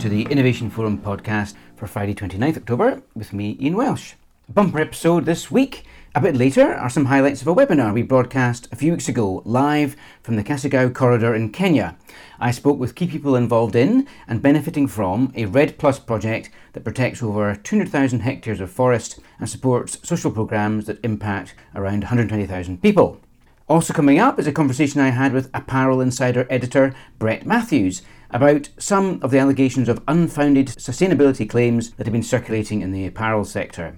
To the Innovation Forum podcast for Friday 29th October with me, Ian Welsh. Bumper episode this week. A bit later are some highlights of a webinar we broadcast a few weeks ago live from the Kasigau corridor in Kenya. I spoke with key people involved in and benefiting from a REDD Plus project that protects over 200,000 hectares of forest and supports social programs that impact around 120,000 people. Also coming up is a conversation I had with Apparel Insider editor Brett Matthews about some of the allegations of unfounded sustainability claims that have been circulating in the apparel sector.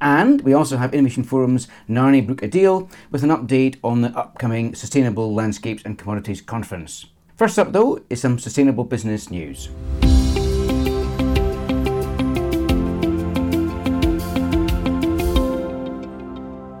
And we also have Innovation Forum's Narni Brooke Adil with an update on the upcoming Sustainable Landscapes and Commodities Conference. First up, though, is some sustainable business news.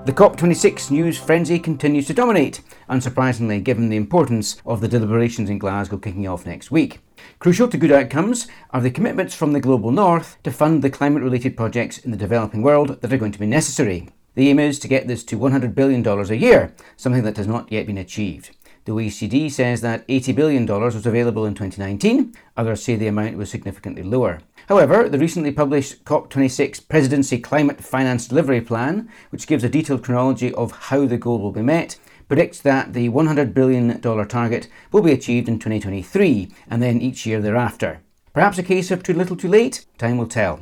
The COP26 news frenzy continues to dominate, unsurprisingly, given the importance of the deliberations in Glasgow kicking off next week. Crucial to good outcomes are the commitments from the global north to fund the climate related projects in the developing world that are going to be necessary. The aim is to get this to $100 billion a year, something that has not yet been achieved. The OECD says that $80 billion was available in 2019. Others say the amount was significantly lower. However, the recently published COP26 Presidency Climate Finance Delivery Plan, which gives a detailed chronology of how the goal will be met, predicts that the $100 billion target will be achieved in 2023 and then each year thereafter. Perhaps a case of too little too late? Time will tell.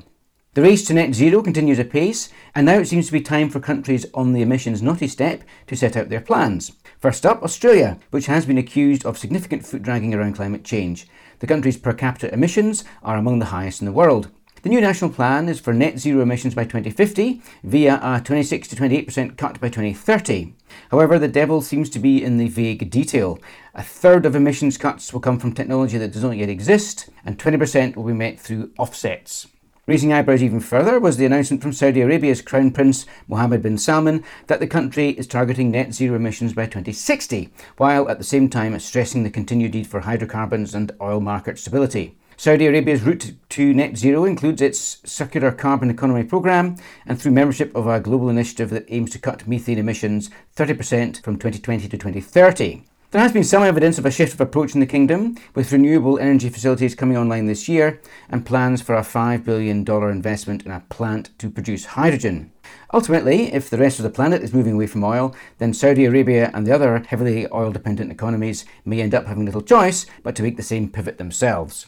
The race to net zero continues apace, and now it seems to be time for countries on the emissions naughty step to set out their plans. First up, Australia, which has been accused of significant foot dragging around climate change. The country's per capita emissions are among the highest in the world. The new national plan is for net zero emissions by 2050 via a 26 to 28% cut by 2030. However, the devil seems to be in the vague detail. A third of emissions cuts will come from technology that does not yet exist, and 20% will be met through offsets. Raising eyebrows even further was the announcement from Saudi Arabia's Crown Prince Mohammed bin Salman that the country is targeting net zero emissions by 2060, while at the same time stressing the continued need for hydrocarbons and oil market stability. Saudi Arabia's route to net zero includes its circular carbon economy program and through membership of a global initiative that aims to cut methane emissions 30% from 2020 to 2030. There has been some evidence of a shift of approach in the kingdom, with renewable energy facilities coming online this year and plans for a $5 billion investment in a plant to produce hydrogen. Ultimately, if the rest of the planet is moving away from oil, then Saudi Arabia and the other heavily oil dependent economies may end up having little choice but to make the same pivot themselves.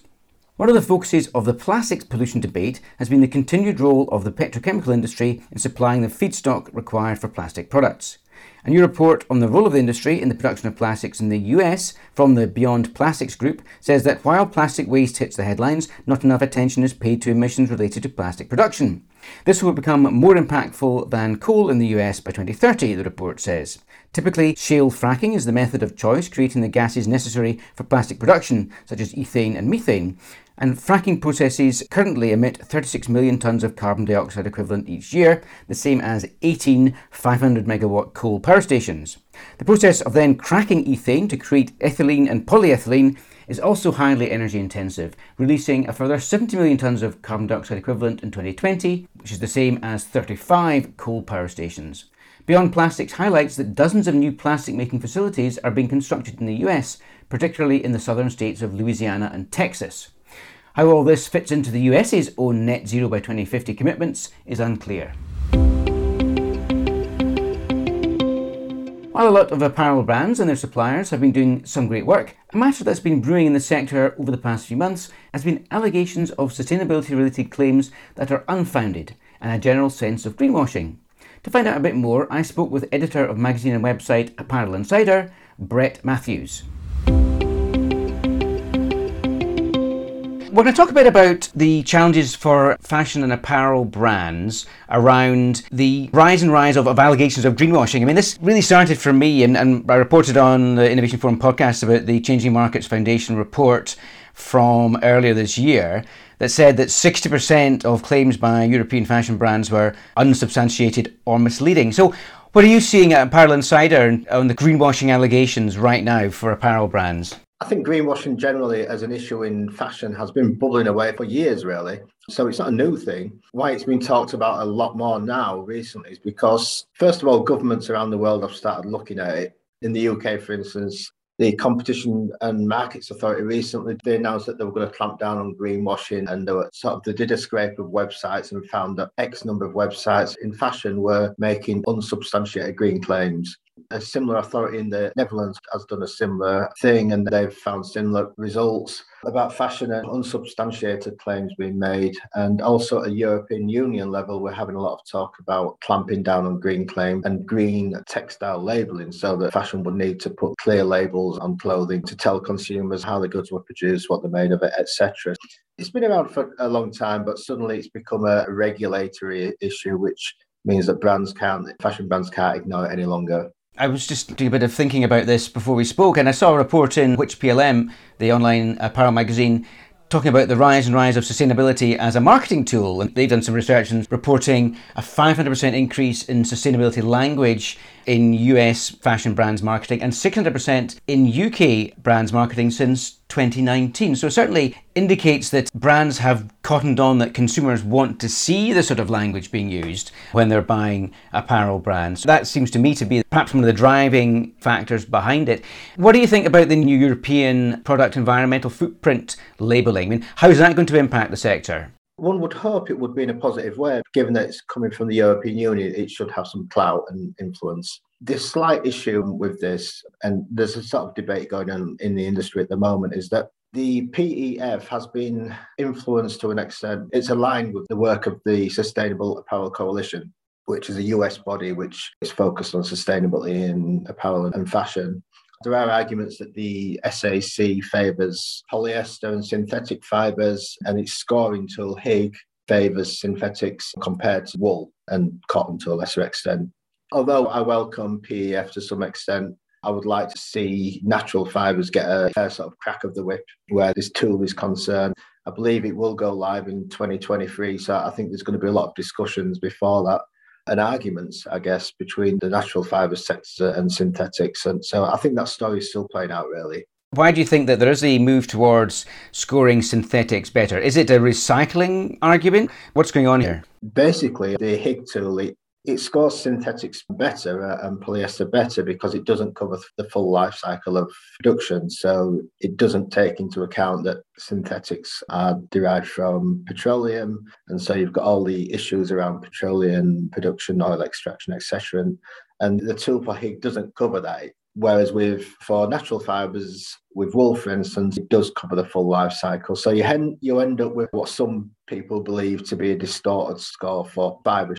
One of the focuses of the plastics pollution debate has been the continued role of the petrochemical industry in supplying the feedstock required for plastic products. A new report on the role of the industry in the production of plastics in the US from the Beyond Plastics Group says that while plastic waste hits the headlines, not enough attention is paid to emissions related to plastic production. This will become more impactful than coal in the US by 2030, the report says. Typically, shale fracking is the method of choice, creating the gases necessary for plastic production, such as ethane and methane and fracking processes currently emit 36 million tonnes of carbon dioxide equivalent each year, the same as 18 500 megawatt coal power stations. The process of then cracking ethane to create ethylene and polyethylene is also highly energy intensive, releasing a further 70 million tonnes of carbon dioxide equivalent in 2020, which is the same as 35 coal power stations. Beyond Plastics highlights that dozens of new plastic making facilities are being constructed in the US, particularly in the southern states of Louisiana and Texas. How all this fits into the US's own net zero by 2050 commitments is unclear. While a lot of apparel brands and their suppliers have been doing some great work, a matter that's been brewing in the sector over the past few months has been allegations of sustainability related claims that are unfounded and a general sense of greenwashing. To find out a bit more, I spoke with editor of magazine and website Apparel Insider, Brett Matthews. We're going to talk a bit about the challenges for fashion and apparel brands around the rise and rise of, of allegations of greenwashing. I mean, this really started for me, and, and I reported on the Innovation Forum podcast about the Changing Markets Foundation report from earlier this year that said that 60% of claims by European fashion brands were unsubstantiated or misleading. So, what are you seeing at Apparel Insider on the greenwashing allegations right now for apparel brands? I think greenwashing generally as an issue in fashion has been bubbling away for years, really. So it's not a new thing. Why it's been talked about a lot more now recently is because, first of all, governments around the world have started looking at it. In the UK, for instance, The Competition and Markets Authority recently they announced that they were going to clamp down on greenwashing, and they were sort of they did a scrape of websites and found that X number of websites in fashion were making unsubstantiated green claims. A similar authority in the Netherlands has done a similar thing, and they've found similar results about fashion and unsubstantiated claims being made. And also at a European Union level, we're having a lot of talk about clamping down on green claim and green textile labelling so that fashion would need to put clear labels on clothing to tell consumers how the goods were produced, what they're made of, etc. It's been around for a long time, but suddenly it's become a regulatory issue, which means that brands can't, fashion brands can't ignore it any longer. I was just doing a bit of thinking about this before we spoke, and I saw a report in WhichPLM, the online uh, apparel magazine, talking about the rise and rise of sustainability as a marketing tool. And they've done some research and reporting a 500% increase in sustainability language in US fashion brands marketing and 600% in UK brands marketing since 2019. So certainly indicates that brands have cottoned on that consumers want to see the sort of language being used when they're buying apparel brands. So that seems to me to be perhaps one of the driving factors behind it. What do you think about the new European product environmental footprint labelling? I mean, how is that going to impact the sector? One would hope it would be in a positive way, given that it's coming from the European Union, it should have some clout and influence. The slight issue with this, and there's a sort of debate going on in the industry at the moment, is that the PEF has been influenced to an extent. It's aligned with the work of the Sustainable Apparel Coalition, which is a US body which is focused on sustainability in apparel and fashion. There are arguments that the SAC favours polyester and synthetic fibres, and its scoring tool Higg favours synthetics compared to wool and cotton to a lesser extent. Although I welcome PEF to some extent, I would like to see natural fibres get a fair sort of crack of the whip where this tool is concerned. I believe it will go live in 2023, so I think there's going to be a lot of discussions before that and arguments, I guess, between the natural fibre sector and synthetics. And so I think that story is still playing out, really. Why do you think that there is a move towards scoring synthetics better? Is it a recycling argument? What's going on here? Basically, the Higg tool, it it scores synthetics better uh, and polyester better because it doesn't cover the full life cycle of production. So it doesn't take into account that synthetics are derived from petroleum. And so you've got all the issues around petroleum production, oil extraction, etc. And, the tool for Higg doesn't cover that. Whereas with for natural fibres, with wool, for instance, it does cover the full life cycle. So you end, you end up with what some people believe to be a distorted score for fibres.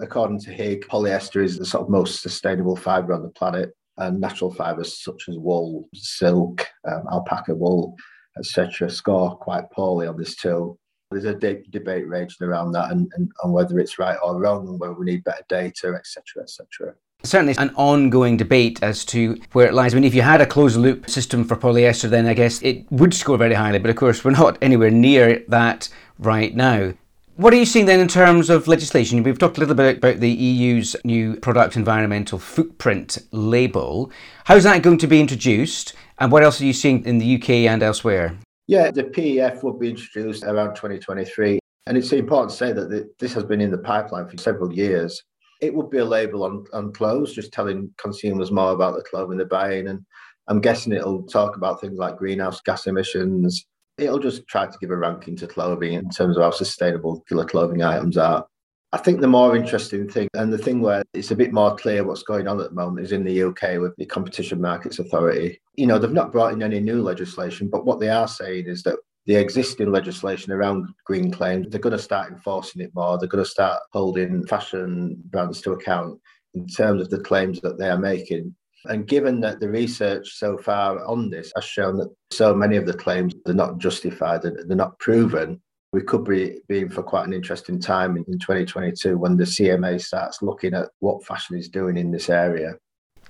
According to Higg, polyester is the sort of most sustainable fibre on the planet, and natural fibres such as wool, silk, um, alpaca wool, etc., score quite poorly on this tool. There's a de- debate raging around that and, and, and whether it's right or wrong, and whether we need better data, etc., etc. Certainly, an ongoing debate as to where it lies. I mean, if you had a closed loop system for polyester, then I guess it would score very highly. But of course, we're not anywhere near that right now. What are you seeing then in terms of legislation? We've talked a little bit about the EU's new product environmental footprint label. How's that going to be introduced? And what else are you seeing in the UK and elsewhere? Yeah, the PEF will be introduced around 2023. And it's important to say that this has been in the pipeline for several years. It would be a label on, on clothes, just telling consumers more about the clothing they're buying. And I'm guessing it'll talk about things like greenhouse gas emissions, it'll just try to give a ranking to clothing in terms of how sustainable clothing items are. I think the more interesting thing, and the thing where it's a bit more clear what's going on at the moment, is in the UK with the Competition Markets Authority. You know, they've not brought in any new legislation, but what they are saying is that the existing legislation around green claims, they're going to start enforcing it more. They're going to start holding fashion brands to account in terms of the claims that they are making. And given that the research so far on this has shown that so many of the claims are not justified, and they're not proven, we could be being for quite an interesting time in 2022 when the CMA starts looking at what fashion is doing in this area.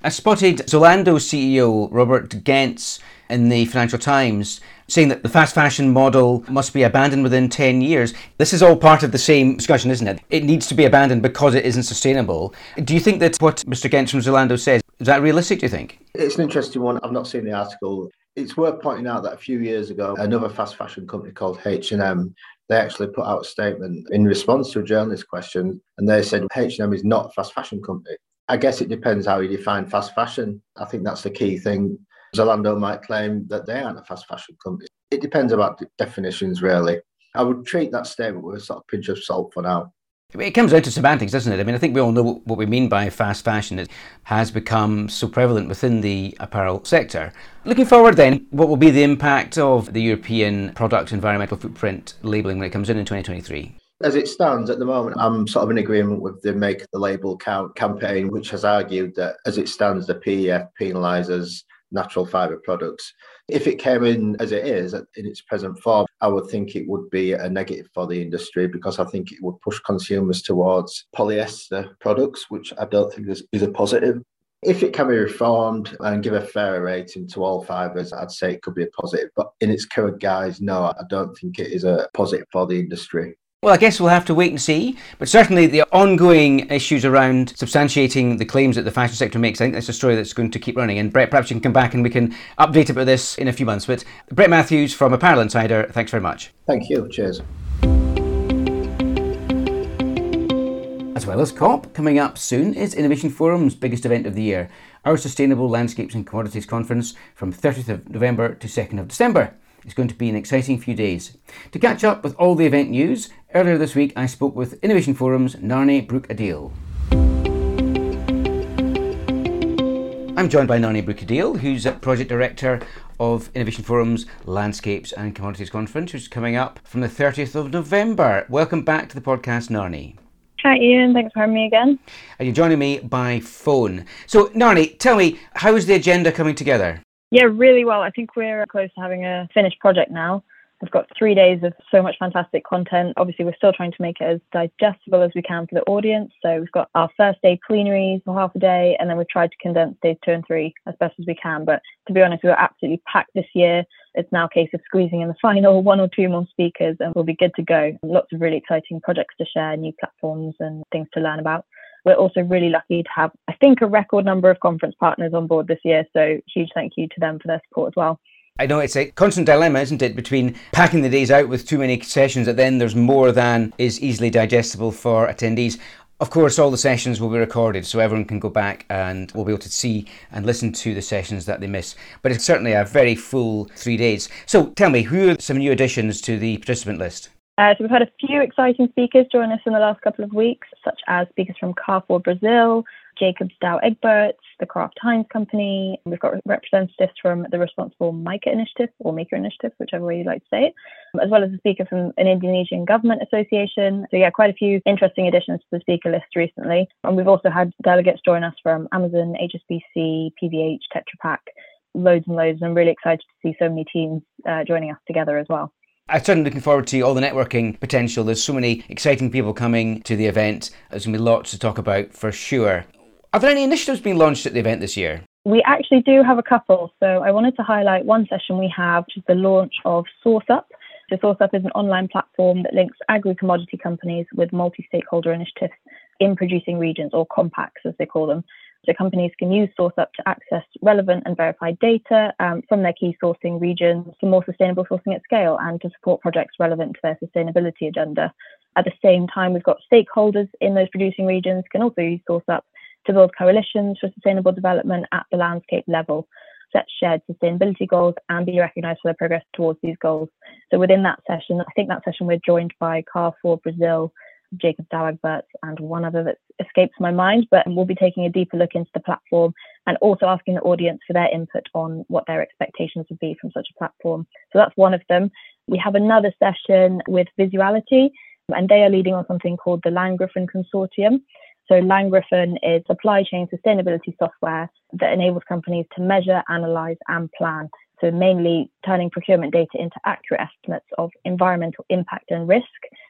I spotted Zalando CEO Robert Gentz in the Financial Times saying that the fast fashion model must be abandoned within 10 years. This is all part of the same discussion, isn't it? It needs to be abandoned because it isn't sustainable. Do you think that what Mr. Gentz from Zalando says, is that realistic, do you think? It's an interesting one. I've not seen the article. It's worth pointing out that a few years ago, another fast fashion company called H&M they actually put out a statement in response to a journalist question and they said H&M is not a fast fashion company. I guess it depends how you define fast fashion. I think that's the key thing. Zalando might claim that they aren't a fast fashion company. It depends about definitions, really. I would treat that statement with a sort of pinch of salt for now. It comes down to semantics, doesn't it? I mean, I think we all know what we mean by fast fashion. It has become so prevalent within the apparel sector. Looking forward, then, what will be the impact of the European product environmental footprint labelling when it comes in in 2023? As it stands at the moment, I'm sort of in agreement with the Make the Label Count campaign, which has argued that as it stands, the PEF penalises natural fibre products. If it came in as it is uh, in its present form, I would think it would be a negative for the industry because I think it would push consumers towards polyester products, which I don't think is, is a positive. If it can be reformed and give a fairer rating to all fibres, I'd say it could be a positive. But in its current guise, no, I don't think it is a positive for the industry. Well, I guess we'll have to wait and see. But certainly the ongoing issues around substantiating the claims that the fashion sector makes, I think that's a story that's going to keep running. And Brett, perhaps you can come back and we can update about this in a few months. But Brett Matthews from Apparel Insider, thanks very much. Thank you. Cheers. As well as COP, coming up soon is Innovation Forum's biggest event of the year, our Sustainable Landscapes and Commodities Conference from 30th of November to 2nd of December. It's going to be an exciting few days. To catch up with all the event news, earlier this week I spoke with Innovation Forum's Narni Brooke Adil. I'm joined by Narni Brooke Adil, who's a Project Director of Innovation Forum's Landscapes and Commodities Conference, which is coming up from the 30th of November. Welcome back to the podcast, Narni. Hi, Ian. Thanks for having me again. And you're joining me by phone. So, Narni, tell me, how is the agenda coming together? Yeah, really well. I think we're close to having a finished project now. We've got three days of so much fantastic content. Obviously, we're still trying to make it as digestible as we can for the audience. So we've got our first day plenaries for half a day, and then we've tried to condense days two and three as best as we can. But to be honest, we were absolutely packed this year. It's now a case of squeezing in the final one or two more speakers, and we'll be good to go. Lots of really exciting projects to share, new platforms, and things to learn about. We're also really lucky to have, I think, a record number of conference partners on board this year. So huge thank you to them for their support as well. I know it's a constant dilemma, isn't it, between packing the days out with too many sessions that then there's more than is easily digestible for attendees. Of course, all the sessions will be recorded so everyone can go back and will be able to see and listen to the sessions that they miss. But it's certainly a very full three days. So tell me, who are some new additions to the participant list? Uh, so we've had a few exciting speakers join us in the last couple of weeks, such as speakers from Carrefour Brazil, Jacobs Douwe Egberts, the Kraft Heinz Company. We've got representatives from the Responsible Mica Initiative or Maker Initiative, whichever way you'd like to say it, as well as a speaker from an Indonesian government association. So yeah, quite a few interesting additions to the speaker list recently. And we've also had delegates join us from Amazon, HSBC, PVH, Tetra Pak, loads and loads. And I'm really excited to see so many teams uh, joining us together as well. I'm certainly looking forward to all the networking potential. There's so many exciting people coming to the event. There's going to be lots to talk about for sure. Are there any initiatives being launched at the event this year? We actually do have a couple. So I wanted to highlight one session we have, which is the launch of SourceUp. So SourceUp is an online platform that links agri-commodity companies with multi-stakeholder initiatives in producing regions, or compacts as they call them. So companies can use SourceUp to access relevant and verified data um, from their key sourcing regions for more sustainable sourcing at scale and to support projects relevant to their sustainability agenda. At the same time, we've got stakeholders in those producing regions can also use SourceUp to build coalitions for sustainable development at the landscape level, set shared sustainability goals, and be recognised for their progress towards these goals. So within that session, I think that session we're joined by Carrefour Brazil, Jacob Douwe and one other that escapes my mind, but we'll be taking a deeper look into the platform and also asking the audience for their input on what their expectations would be from such a platform. So that's one of them. We have another session with Vizzuality, and they are leading on something called the LandGriffon Consortium. So LandGriffon is supply chain sustainability software that enables companies to measure, analyze, and plan. So mainly turning procurement data into accurate estimates of environmental impact and risk.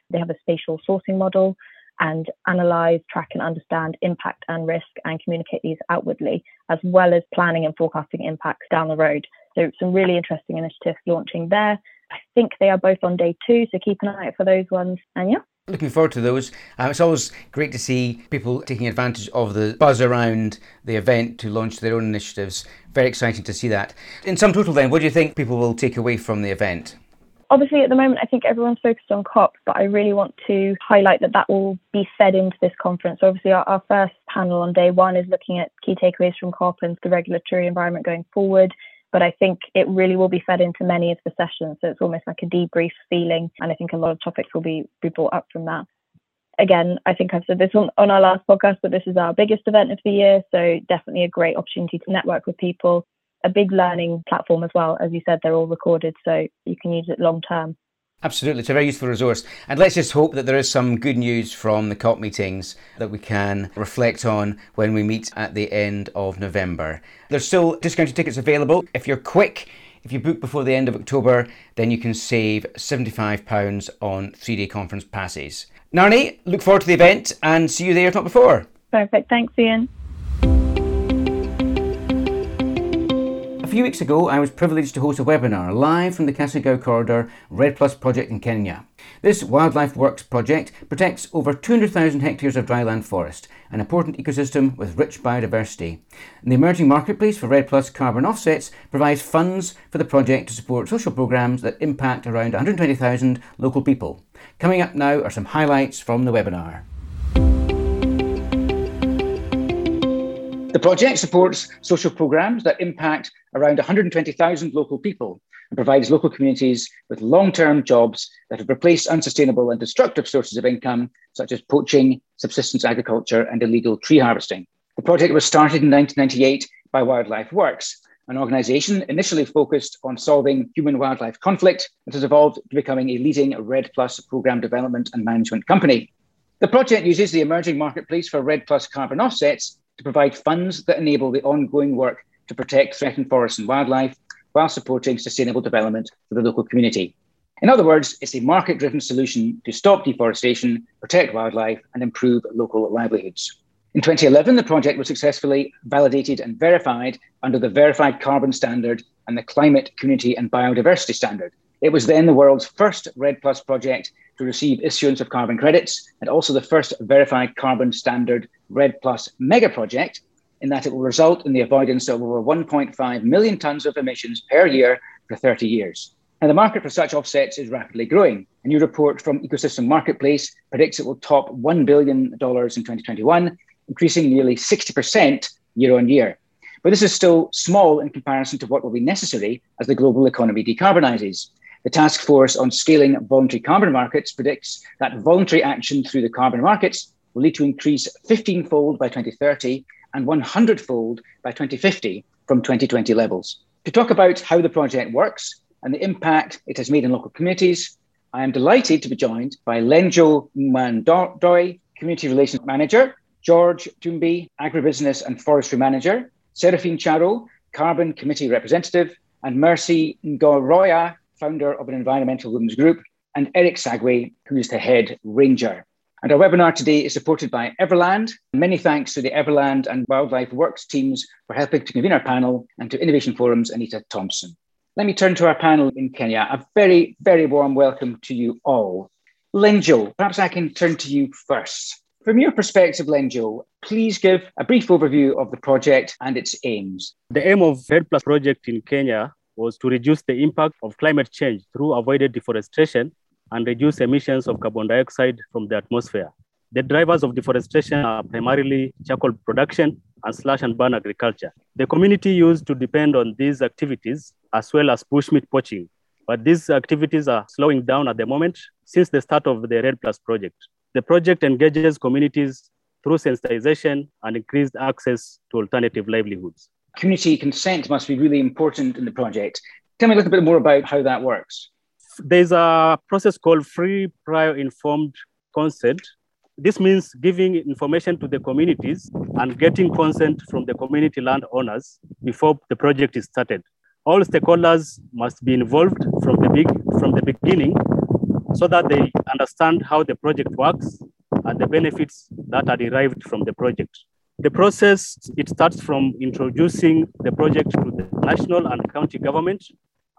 They have a spatial sourcing model and analyze, track, and understand impact and risk and communicate these outwardly, as well as planning and forecasting impacts down the road. So, some really interesting initiatives launching there. I think they are both on day two, so keep an eye out for those ones. And yeah, Looking forward to those. Uh, it's always great to see people taking advantage of the buzz around the event to launch their own initiatives. Very exciting to see that. In sum total, then, what do you think people will take away from the event? Obviously, at the moment, I think everyone's focused on COP, but I really want to highlight that that will be fed into this conference. So obviously, our, our first panel on day one is looking at key takeaways from COP and the regulatory environment going forward. But I think it really will be fed into many of the sessions. So it's almost like a debrief feeling. And I think a lot of topics will be, be brought up from that. Again, I think I've said this on, on our last podcast, but this is our biggest event of the year. So definitely a great opportunity to network with people. A big learning platform as well. As you said, they're all recorded, so you can use it long term. Absolutely, it's a very useful resource. And let's just hope that there is some good news from the COP meetings that we can reflect on when we meet at the end of November. There's still discounted tickets available. If you're quick, if you book before the end of October, then you can save £75 on three day conference passes. Narni, look forward to the event and see you there, if not before. Perfect. Thanks, Ian. Few weeks ago, I was privileged to host a webinar live from the Kasigau Corridor REDD Plus project in Kenya. This Wildlife Works project protects over 200,000 hectares of dryland forest, an important ecosystem with rich biodiversity. And the emerging marketplace for REDD Plus carbon offsets provides funds for the project to support social programs that impact around 120,000 local people. Coming up now are some highlights from the webinar. The project supports social programs that impact around 120,000 local people and provides local communities with long term jobs that have replaced unsustainable and destructive sources of income, such as poaching, subsistence agriculture, and illegal tree harvesting. The project was started in 1998 by Wildlife Works, an organization initially focused on solving human wildlife conflict that has evolved to becoming a leading REDD Plus program development and management company. The project uses the emerging marketplace for REDD Plus carbon offsets to provide funds that enable the ongoing work to protect threatened forests and wildlife while supporting sustainable development for the local community. In other words, it's a market driven solution to stop deforestation, protect wildlife, and improve local livelihoods. In 2011, the project was successfully validated and verified under the Verified Carbon Standard and the Climate, Community, and Biodiversity Standard. It was then the world's first REDD Plus project to receive issuance of carbon credits and also the first verified carbon standard REDD Plus mega project, in that it will result in the avoidance of over 1.5 million tonnes of emissions per year for 30 years. And the market for such offsets is rapidly growing. A new report from Ecosystem Marketplace predicts it will top $1 billion in 2021, increasing nearly 60% year on year. But this is still small in comparison to what will be necessary as the global economy decarbonizes. The Task Force on Scaling Voluntary Carbon Markets predicts that voluntary action through the carbon markets will lead to increase 15 fold by 2030 and 100 fold by 2050 from 2020 levels. To talk about how the project works and the impact it has made in local communities, I am delighted to be joined by Lenjo Mandoy, Community Relations Manager, George Tumbi, Agribusiness and Forestry Manager, Seraphine Charo, Carbon Committee Representative, and Mercy Ngoroya, founder of an environmental women's group, and Eric Sagwe, who is the head ranger. And our webinar today is supported by Everland. Many thanks to the Everland and Wildlife Works teams for helping to convene our panel and to Innovation Forum's Anita Thompson. Let me turn to our panel in Kenya. A very, very warm welcome to you all. Lenjo, perhaps I can turn to you first. From your perspective, Lenjo, please give a brief overview of the project and its aims. The aim of REDD Plus project in Kenya was to reduce the impact of climate change through avoided deforestation and reduce emissions of carbon dioxide from the atmosphere. The drivers of deforestation are primarily charcoal production and slash and burn agriculture. The community used to depend on these activities as well as bushmeat poaching, but these activities are slowing down at the moment since the start of the REDD Plus project. The project engages communities through sensitization and increased access to alternative livelihoods community consent must be really important in the project. Tell me a little bit more about how that works. There's a process called free prior informed consent. This means giving information to the communities and getting consent from the community landowners before the project is started. All stakeholders must be involved from the big from the beginning so that they understand how the project works and the benefits that are derived from the project. The process, it starts from introducing the project to the national and county government.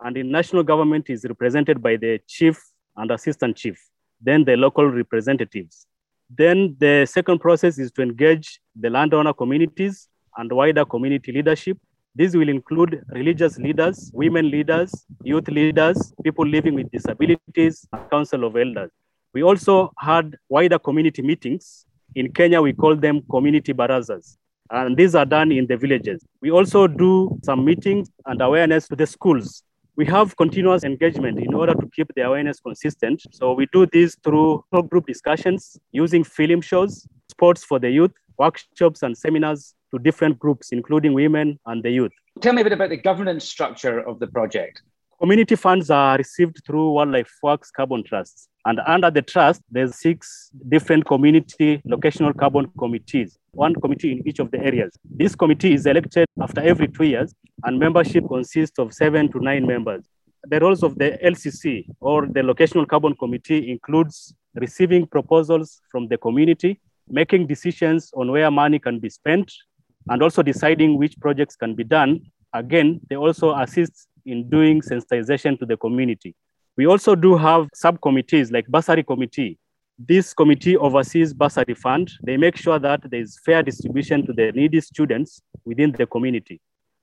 And the national government is represented by the chief and assistant chief, then the local representatives. Then the second process is to engage the landowner communities and wider community leadership. This will include religious leaders, women leaders, youth leaders, people living with disabilities, and council of elders. We also had wider community meetings in Kenya, we call them community barazas. And these are done in the villages. We also do some meetings and awareness to the schools. We have continuous engagement in order to keep the awareness consistent. So we do this through group discussions, using film shows, sports for the youth, workshops and seminars to different groups, including women and the youth. Tell me a bit about the governance structure of the project. Community funds are received through Wildlife Works Carbon Trusts. And under the trust, there's six different community locational carbon committees, one committee in each of the areas. This committee is elected after every two years, and membership consists of seven to nine members. The roles of the LCC or the locational carbon committee includes receiving proposals from the community, making decisions on where money can be spent, and also deciding which projects can be done. Again, they also assist in doing sensitization to the community. We also do have subcommittees like bursary committee. This committee oversees bursary fund. They make sure that there is fair distribution to the needy students within the community.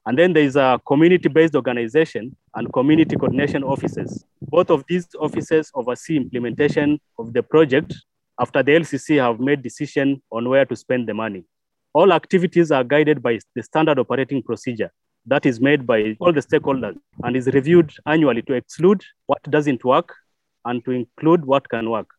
And then there is a community-based organization and community coordination offices. Both of these offices oversee implementation of the project after the LCC have made decision on where to spend the money. All activities are guided by the standard operating procedure that is made by all the stakeholders and is reviewed annually to exclude what doesn't work and to include what can work.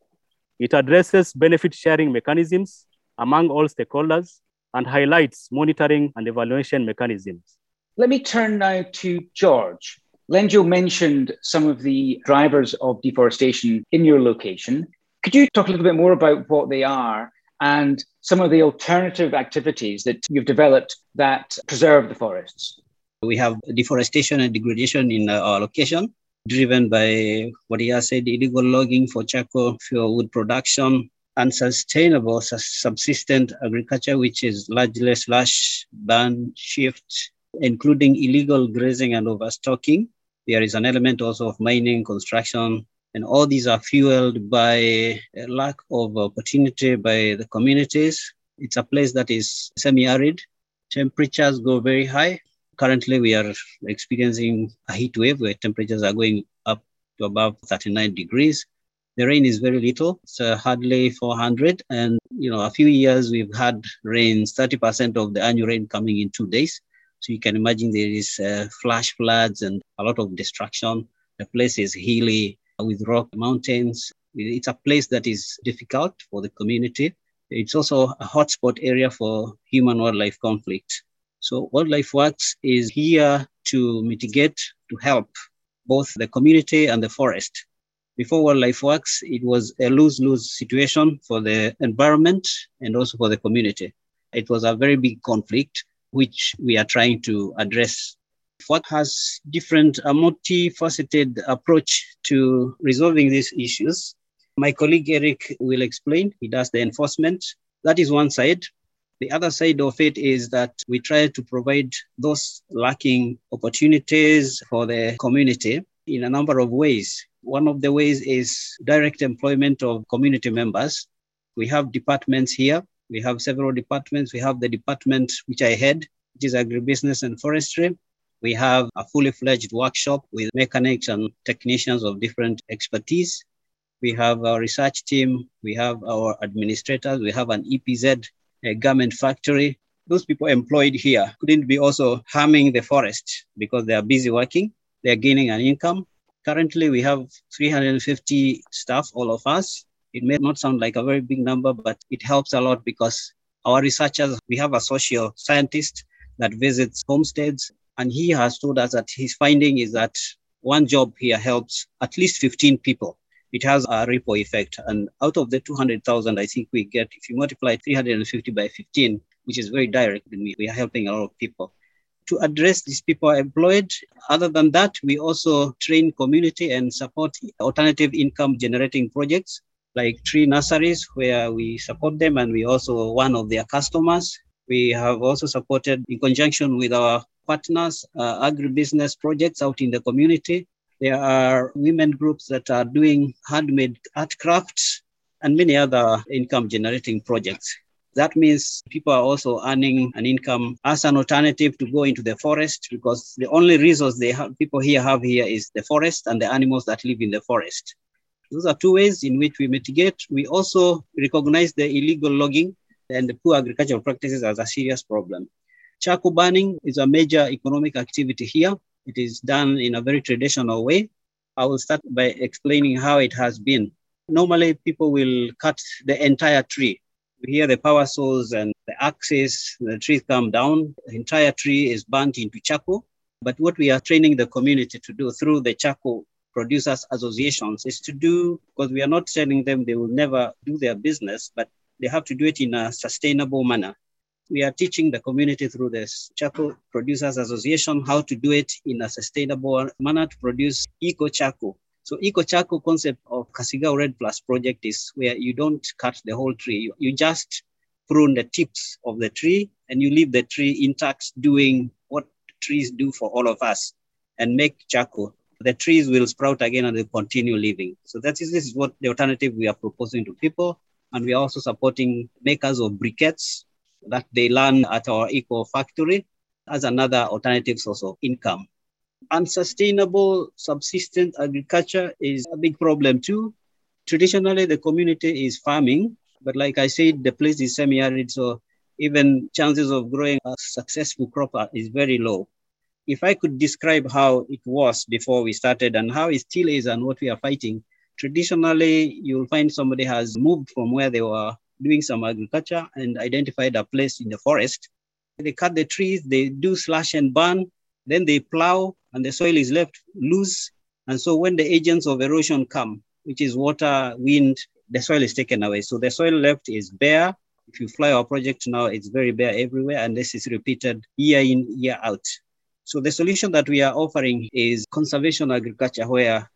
It addresses benefit sharing mechanisms among all stakeholders and highlights monitoring and evaluation mechanisms. Let me turn now to George. Lenjo mentioned some of the drivers of deforestation in your location. Could you talk a little bit more about what they are and some of the alternative activities that you've developed that preserve the forests? We have deforestation and degradation in uh, our location, driven by what he has said illegal logging for charcoal fuel wood production, unsustainable subsistent agriculture, which is largely slash burn shift, including illegal grazing and overstocking. There is an element also of mining, construction, and all these are fueled by a lack of opportunity by the communities. It's a place that is semi arid. Temperatures go very high currently we are experiencing a heat wave where temperatures are going up to above 39 degrees. The rain is very little, so hardly 400. And, you know, a few years we've had rains, 30% of the annual rain coming in two days. So you can imagine there is uh, flash floods and a lot of destruction. The place is hilly with rock mountains. It's a place that is difficult for the community. It's also a hotspot area for human wildlife conflict. So Wildlife Works is here to mitigate, to help both the community and the forest. Before Wildlife Works, it was a lose-lose situation for the environment and also for the community. It was a very big conflict, which we are trying to address. What has different, a multifaceted approach to resolving these issues. My colleague Eric will explain. He does the enforcement. That is one side. The other side of it is that we try to provide those lacking opportunities for the community in a number of ways. One of the ways is direct employment of community members. We have departments here. We have several departments. We have the department which I head, which is agribusiness and forestry. We have a fully fledged workshop with mechanics and technicians of different expertise. We have our research team. We have our administrators. We have an EPZ a garment factory. Those people employed here couldn't be also harming the forest because they are busy working. They are gaining an income. Currently, we have 350 staff, all of us. It may not sound like a very big number, but it helps a lot because our researchers, we have a social scientist that visits homesteads, and he has told us that his finding is that one job here helps at least 15 people it has a ripple effect. And out of the 200,000, I think we get, if you multiply 350 by 15, which is very direct, we, we are helping a lot of people. To address these people employed, other than that, we also train community and support alternative income generating projects like tree nurseries, where we support them and we also one of their customers. We have also supported in conjunction with our partners, uh, agribusiness projects out in the community there are women groups that are doing handmade art crafts and many other income generating projects. That means people are also earning an income as an alternative to go into the forest because the only resource they have, people here have here is the forest and the animals that live in the forest. Those are two ways in which we mitigate. We also recognize the illegal logging and the poor agricultural practices as a serious problem. Charcoal burning is a major economic activity here. It is done in a very traditional way. I will start by explaining how it has been. Normally, people will cut the entire tree. We hear the power saws and the axes, the trees come down, the entire tree is burnt into charcoal. But what we are training the community to do through the charcoal producers associations is to do, because we are not telling them they will never do their business, but they have to do it in a sustainable manner. We are teaching the community through this Charcoal Producers Association how to do it in a sustainable manner to produce eco charcoal. So eco charcoal concept of Kasigau REDD Plus project is where you don't cut the whole tree. You, you just prune the tips of the tree and you leave the tree intact doing what trees do for all of us and make charcoal. The trees will sprout again and they continue living. So that is this is what the alternative we are proposing to people. And we are also supporting makers of briquettes that they learn at our eco factory as another alternative source of income. Unsustainable subsistence agriculture is a big problem too. Traditionally, the community is farming, but like I said, the place is semi-arid, so even chances of growing a successful crop is very low. If I could describe how it was before we started and how it still is and what we are fighting, traditionally you'll find somebody has moved from where they were doing some agriculture and identified a place in the forest. They cut the trees, they do slash and burn, then they plow, and the soil is left loose. And so when the agents of erosion come, which is water, wind, the soil is taken away. So the soil left is bare. If you fly our project now, it's very bare everywhere, and this is repeated year in, year out. So the solution that we are offering is conservation agriculture, where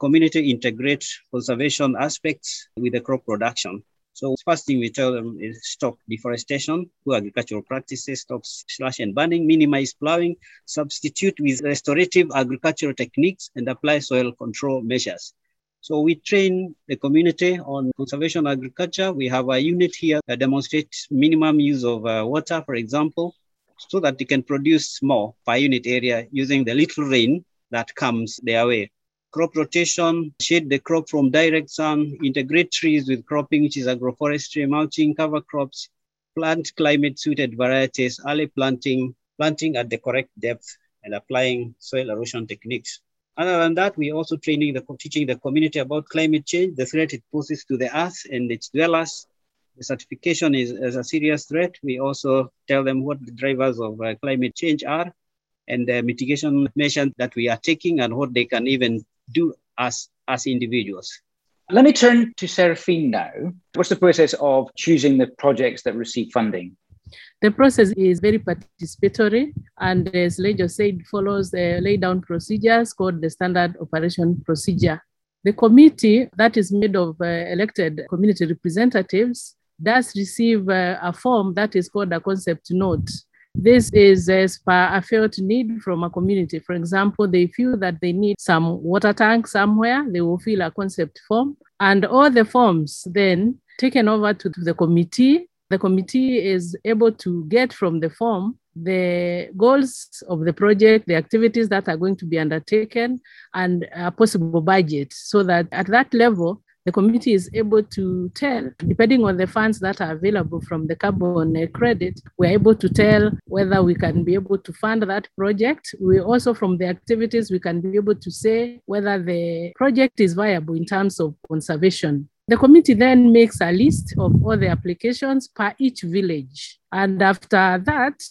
community integrate conservation aspects with the crop production. So first thing we tell them is stop deforestation, poor agricultural practices, stop slash and burning, minimize plowing, substitute with restorative agricultural techniques, and apply soil control measures. So we train the community on conservation agriculture. We have a unit here that demonstrates minimum use of uh, water, for example, so that they can produce more per unit area using the little rain that comes their way crop rotation, shade the crop from direct sun, integrate trees with cropping, which is agroforestry, mulching, cover crops, plant climate suited varieties, early planting, planting at the correct depth, and applying soil erosion techniques. Other than that, we also training the teaching the community about climate change, the threat it poses to the earth and its dwellers. The certification is, is a serious threat. We also tell them what the drivers of uh, climate change are and the mitigation measures that we are taking and what they can even do as, as individuals. Let me turn to Seraphine now. What's the process of choosing the projects that receive funding? The process is very participatory and as Lejo said, follows the laid down procedures called the standard operation procedure. The committee that is made of uh, elected community representatives does receive uh, a form that is called a concept note this is as per a felt need from a community. For example, they feel that they need some water tank somewhere, they will fill a concept form, and all the forms then taken over to, to the committee. The committee is able to get from the form the goals of the project, the activities that are going to be undertaken, and a possible budget, so that at that level, the committee is able to tell, depending on the funds that are available from the carbon credit, we're able to tell whether we can be able to fund that project. We also, from the activities, we can be able to say whether the project is viable in terms of conservation. The committee then makes a list of all the applications per each village. And after that,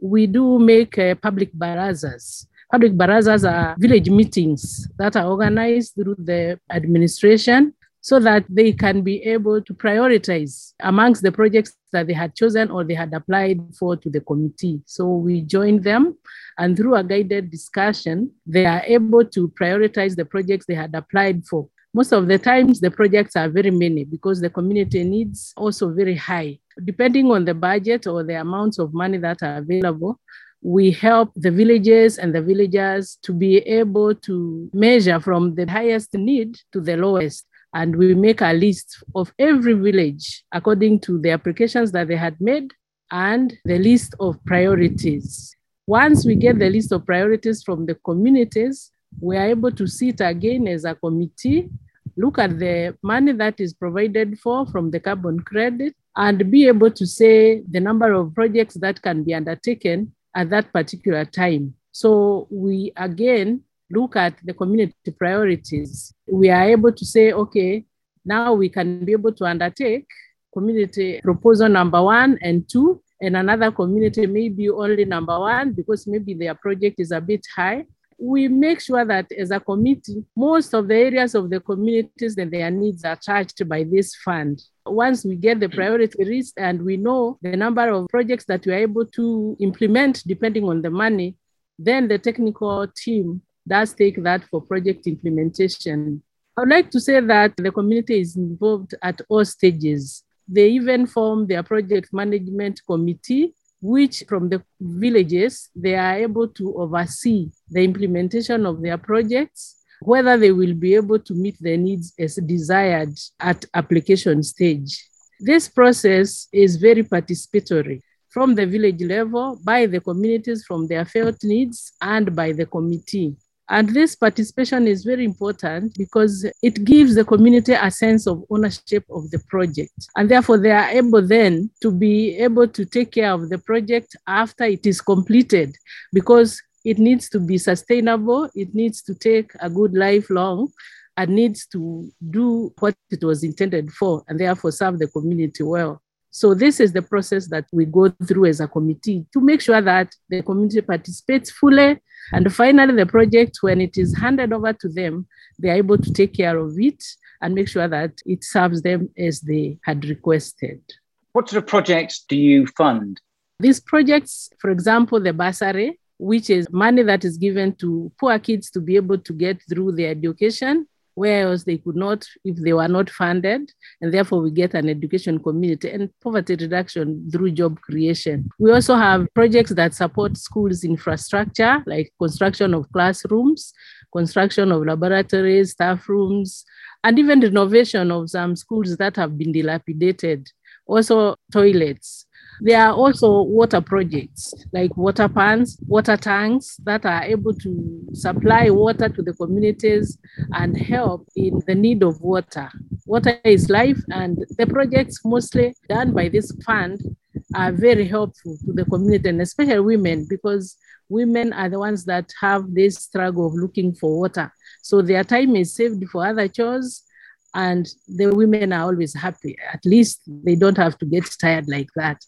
we do make uh, public barazas. Public barazas are village meetings that are organized through the administration so that they can be able to prioritize amongst the projects that they had chosen or they had applied for to the committee. So we join them, and through a guided discussion, they are able to prioritize the projects they had applied for. Most of the times, the projects are very many because the community needs also very high. Depending on the budget or the amounts of money that are available, we help the villages and the villagers to be able to measure from the highest need to the lowest and we make a list of every village according to the applications that they had made and the list of priorities. Once we get the list of priorities from the communities, we are able to sit again as a committee, look at the money that is provided for from the carbon credit, and be able to say the number of projects that can be undertaken at that particular time. So we again look at the community priorities. We are able to say, okay, now we can be able to undertake community proposal number one and two, and another community maybe only number one because maybe their project is a bit high. We make sure that as a committee, most of the areas of the communities and their needs are charged by this fund. Once we get the priority list and we know the number of projects that we are able to implement depending on the money, then the technical team does take that for project implementation. I would like to say that the community is involved at all stages. They even form their project management committee, which from the villages, they are able to oversee the implementation of their projects, whether they will be able to meet their needs as desired at application stage. This process is very participatory from the village level, by the communities from their felt needs, and by the committee. And this participation is very important because it gives the community a sense of ownership of the project. And therefore, they are able then to be able to take care of the project after it is completed because it needs to be sustainable, it needs to take a good life long, and needs to do what it was intended for, and therefore serve the community well. So this is the process that we go through as a committee to make sure that the community participates fully. And finally, the project, when it is handed over to them, they are able to take care of it and make sure that it serves them as they had requested. What sort of projects do you fund? These projects, for example, the bursary, which is money that is given to poor kids to be able to get through their education whereas they could not if they were not funded and therefore we get an education community and poverty reduction through job creation. We also have projects that support schools infrastructure like construction of classrooms construction of laboratories staff rooms and even renovation of some schools that have been dilapidated. Also toilets there are also water projects like water pans, water tanks that are able to supply water to the communities and help in the need of water. Water is life, and the projects mostly done by this fund are very helpful to the community and especially women because women are the ones that have this struggle of looking for water. So their time is saved for other chores and the women are always happy. At least they don't have to get tired like that.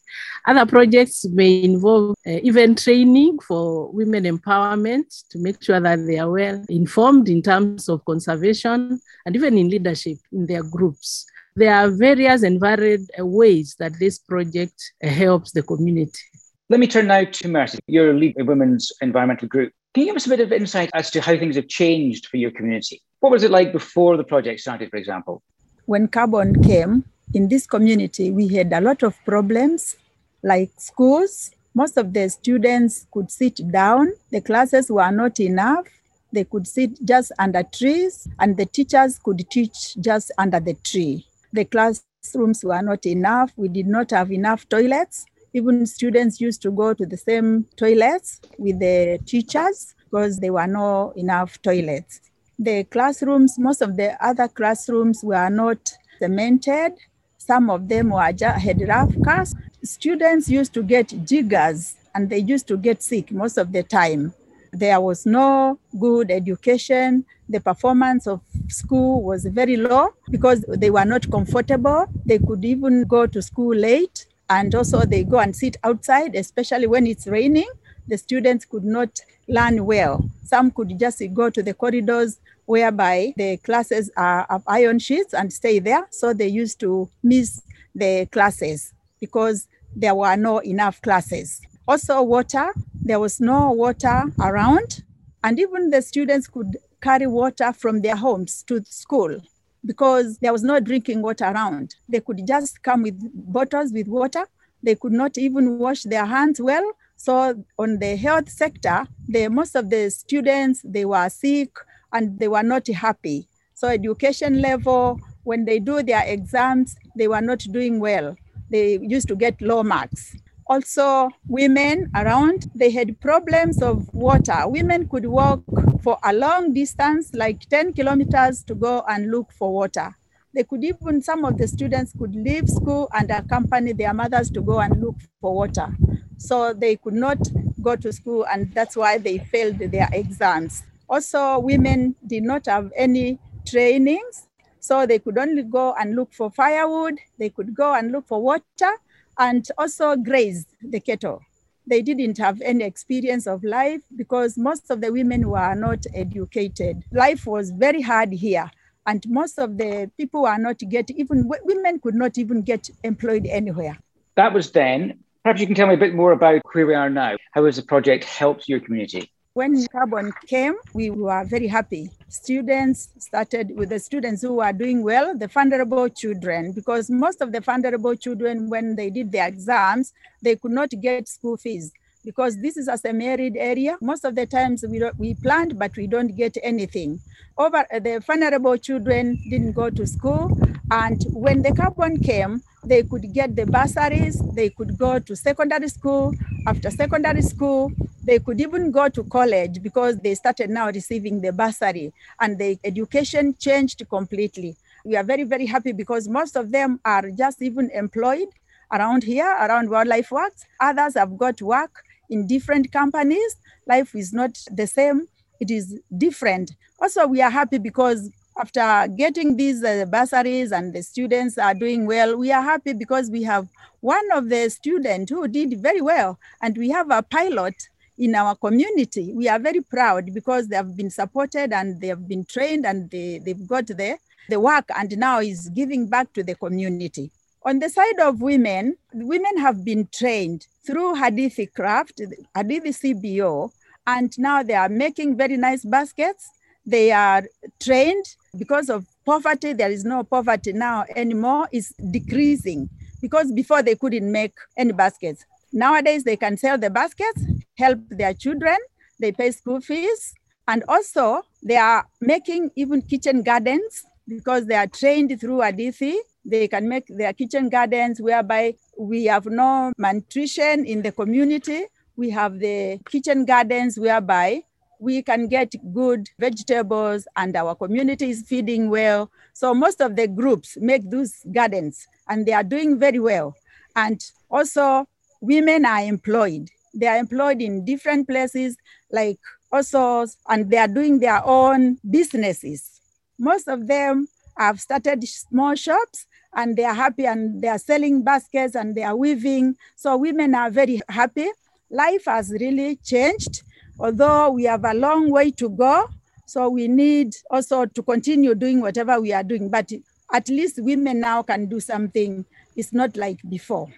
Other projects may involve uh, even training for women empowerment to make sure that they are well informed in terms of conservation and even in leadership in their groups. There are various and varied uh, ways that this project uh, helps the community. Let me turn now to Mercy. You're a lead women's environmental group. Can you give us a bit of insight as to how things have changed for your community? What was it like before the project started, for example? When carbon came in this community, we had a lot of problems like schools. Most of the students could sit down, the classes were not enough. They could sit just under trees, and the teachers could teach just under the tree. The classrooms were not enough. We did not have enough toilets. Even students used to go to the same toilets with the teachers because there were no enough toilets the classrooms, most of the other classrooms were not cemented. Some of them were had rough cast. Students used to get jiggers and they used to get sick most of the time. There was no good education. The performance of school was very low because they were not comfortable. They could even go to school late and also they go and sit outside, especially when it's raining. The students could not learn well. Some could just go to the corridors whereby the classes are of iron sheets and stay there. So they used to miss the classes because there were no enough classes. Also, water, there was no water around, and even the students could carry water from their homes to school because there was no drinking water around. They could just come with bottles with water. They could not even wash their hands well. So on the health sector, the most of the students they were sick and they were not happy. So education level, when they do their exams, they were not doing well. They used to get low marks. Also, women around, they had problems of water. Women could walk for a long distance, like 10 kilometers to go and look for water. They could even, some of the students could leave school and accompany their mothers to go and look for water. So they could not go to school, and that's why they failed their exams. Also, women did not have any trainings, so they could only go and look for firewood, they could go and look for water, and also graze the cattle. They didn't have any experience of life because most of the women were not educated. Life was very hard here and most of the people are not getting even women could not even get employed anywhere that was then perhaps you can tell me a bit more about where we are now how has the project helped your community when carbon came we were very happy students started with the students who were doing well the vulnerable children because most of the vulnerable children when they did their exams they could not get school fees because this is a semi-arid area. Most of the times we, we plant, but we don't get anything. Over the vulnerable children didn't go to school, and when the carbon came, they could get the bursaries. They could go to secondary school. After secondary school, they could even go to college because they started now receiving the bursary, and the education changed completely. We are very very happy because most of them are just even employed around here, around Wildlife Works. Others have got work in different companies. Life is not the same, it is different. Also, we are happy because after getting these uh, bursaries and the students are doing well, we are happy because we have one of the students who did very well, and we have a pilot in our community. We are very proud because they have been supported and they have been trained and they, they've got the, the work and now is giving back to the community. On the side of women, women have been trained through Hadithi Craft, Hadithi CBO, and now they are making very nice baskets. They are trained because of poverty. There is no poverty now anymore. It's decreasing because before they couldn't make any baskets. Nowadays, they can sell the baskets, help their children, they pay school fees, and also they are making even kitchen gardens because they are trained through Hadithi they can make their kitchen gardens whereby we have no malnutrition in the community. We have the kitchen gardens whereby we can get good vegetables and our community is feeding well. So most of the groups make those gardens and they are doing very well. And also women are employed. They are employed in different places like also, and they are doing their own businesses. Most of them have started small shops and they are happy and they are selling baskets and they are weaving. So women are very happy. Life has really changed, although we have a long way to go. So we need also to continue doing whatever we are doing. But at least women now can do something. It's not like before.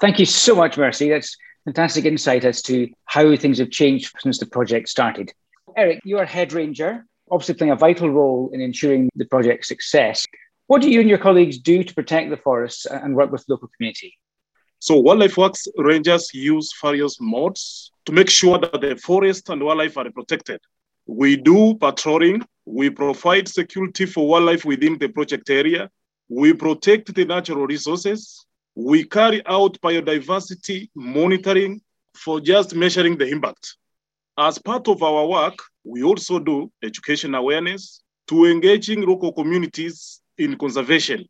Thank you so much, Mercy. That's fantastic insight as to how things have changed since the project started. Eric, you're head ranger, obviously playing a vital role in ensuring the project's success. What do you and your colleagues do to protect the forests and work with the local community? So Wildlife Works rangers use various modes to make sure that the forest and wildlife are protected. We do patrolling, we provide security for wildlife within the project area, we protect the natural resources, we carry out biodiversity monitoring for just measuring the impact. As part of our work, we also do education awareness to engaging local communities in conservation.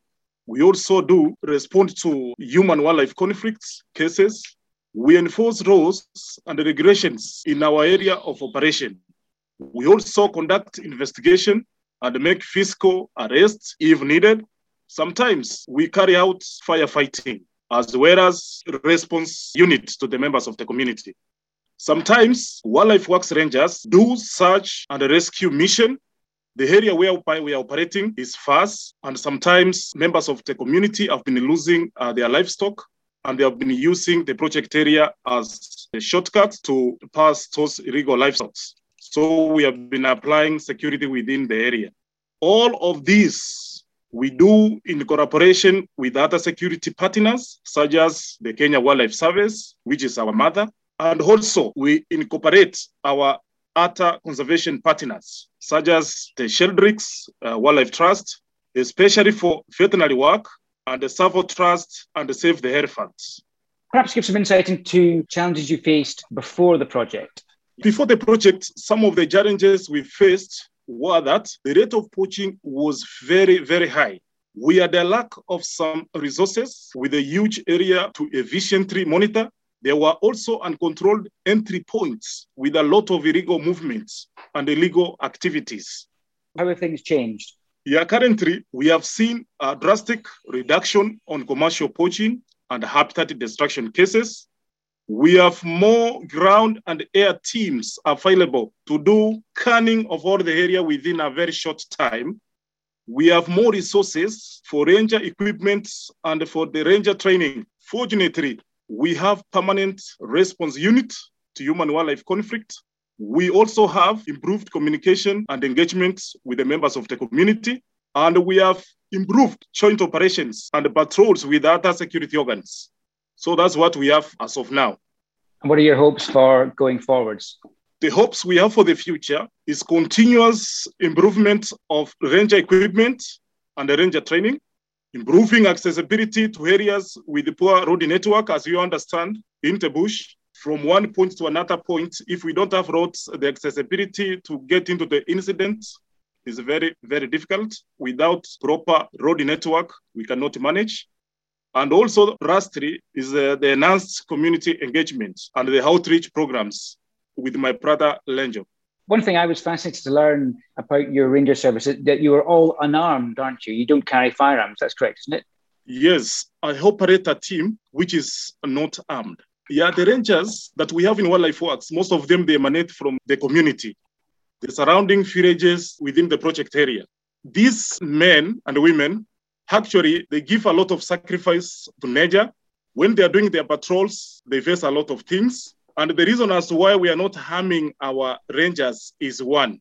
We also do respond to human wildlife conflicts cases. We enforce laws and regulations in our area of operation. We also conduct investigation and make fiscal arrests if needed. Sometimes we carry out firefighting as well as response units to the members of the community. Sometimes wildlife works rangers do search and rescue mission the area where we are operating is fast, and sometimes members of the community have been losing uh, their livestock and they have been using the project area as a shortcut to pass those illegal livestock. So we have been applying security within the area. All of this we do in cooperation with other security partners, such as the Kenya Wildlife Service, which is our mother, and also we incorporate our other conservation partners, such as the Sheldricks uh, Wildlife Trust, especially for veterinary work, and the Tsavo Trust and the Save the Elephants. Perhaps give some insight into challenges you faced before the project. Before the project, some of the challenges we faced were that the rate of poaching was very, very high. We had a lack of some resources with a huge area to efficiently monitor. There were also uncontrolled entry points with a lot of illegal movements and illegal activities. How have things changed? Yeah, currently we have seen a drastic reduction on commercial poaching and habitat destruction cases. We have more ground and air teams available to do canning of all the area within a very short time. We have more resources for ranger equipment and for the ranger training. Fortunately, we have permanent response unit to human wildlife conflict. We also have improved communication and engagement with the members of the community. And we have improved joint operations and patrols with other security organs. So that's what we have as of now. And what are your hopes for going forwards? The hopes we have for the future is continuous improvement of ranger equipment and the ranger training, improving accessibility to areas with the poor road network, as you understand, in the bush, from one point to another point. If we don't have roads, the accessibility to get into the incident is very, very difficult. Without proper road network, we cannot manage. And also, lastly, is uh, the enhanced community engagement and the outreach programs with my brother Lenjo. One thing I was fascinated to learn about your ranger service is that you are all unarmed, aren't you? You don't carry firearms. That's correct, isn't it? Yes, I operate a team which is not armed. Yeah, the rangers that we have in Wildlife Works, most of them they emanate from the community, the surrounding villages within the project area. These men and women actually they give a lot of sacrifice to nature. When they are doing their patrols, they face a lot of things. And the reason as to why we are not harming our rangers is one.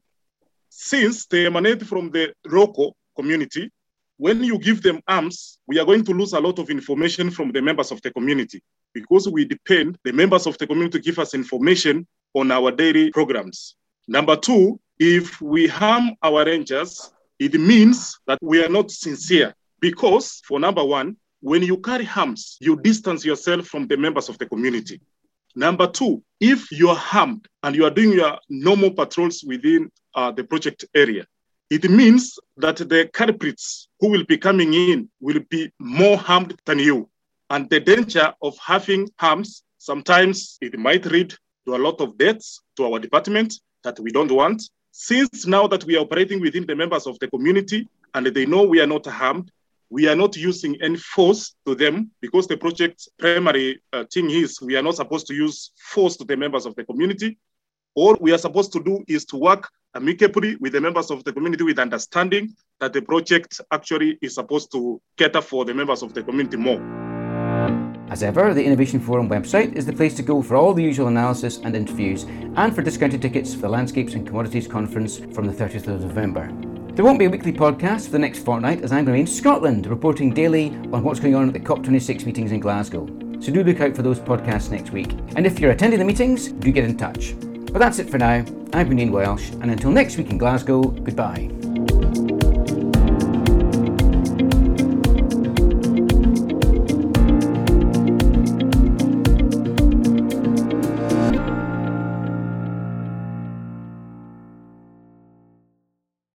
Since they emanate from the local community, when you give them arms, we are going to lose a lot of information from the members of the community because we depend the members of the community to give us information on our daily programs. Number two, if we harm our rangers, it means that we are not sincere because, for number one, when you carry arms, you distance yourself from the members of the community. Number two, if you are harmed and you are doing your normal patrols within uh, the project area, it means that the culprits who will be coming in will be more harmed than you. And the danger of having harms, sometimes it might lead to a lot of deaths to our department that we don't want. Since now that we are operating within the members of the community and they know we are not harmed, we are not using any force to them because the project's primary uh, thing is we are not supposed to use force to the members of the community. All we are supposed to do is to work amicably with the members of the community with understanding that the project actually is supposed to cater for the members of the community more. As ever, the Innovation Forum website is the place to go for all the usual analysis and interviews, and for discounted tickets for the Landscapes and Commodities Conference from the 30th of November. There won't be a weekly podcast for the next fortnight as I'm going to be in Scotland reporting daily on what's going on at the COP26 meetings in Glasgow. So do look out for those podcasts next week. And if you're attending the meetings, do get in touch. But that's it for now. I've been Ian Welsh, and until next week in Glasgow, goodbye.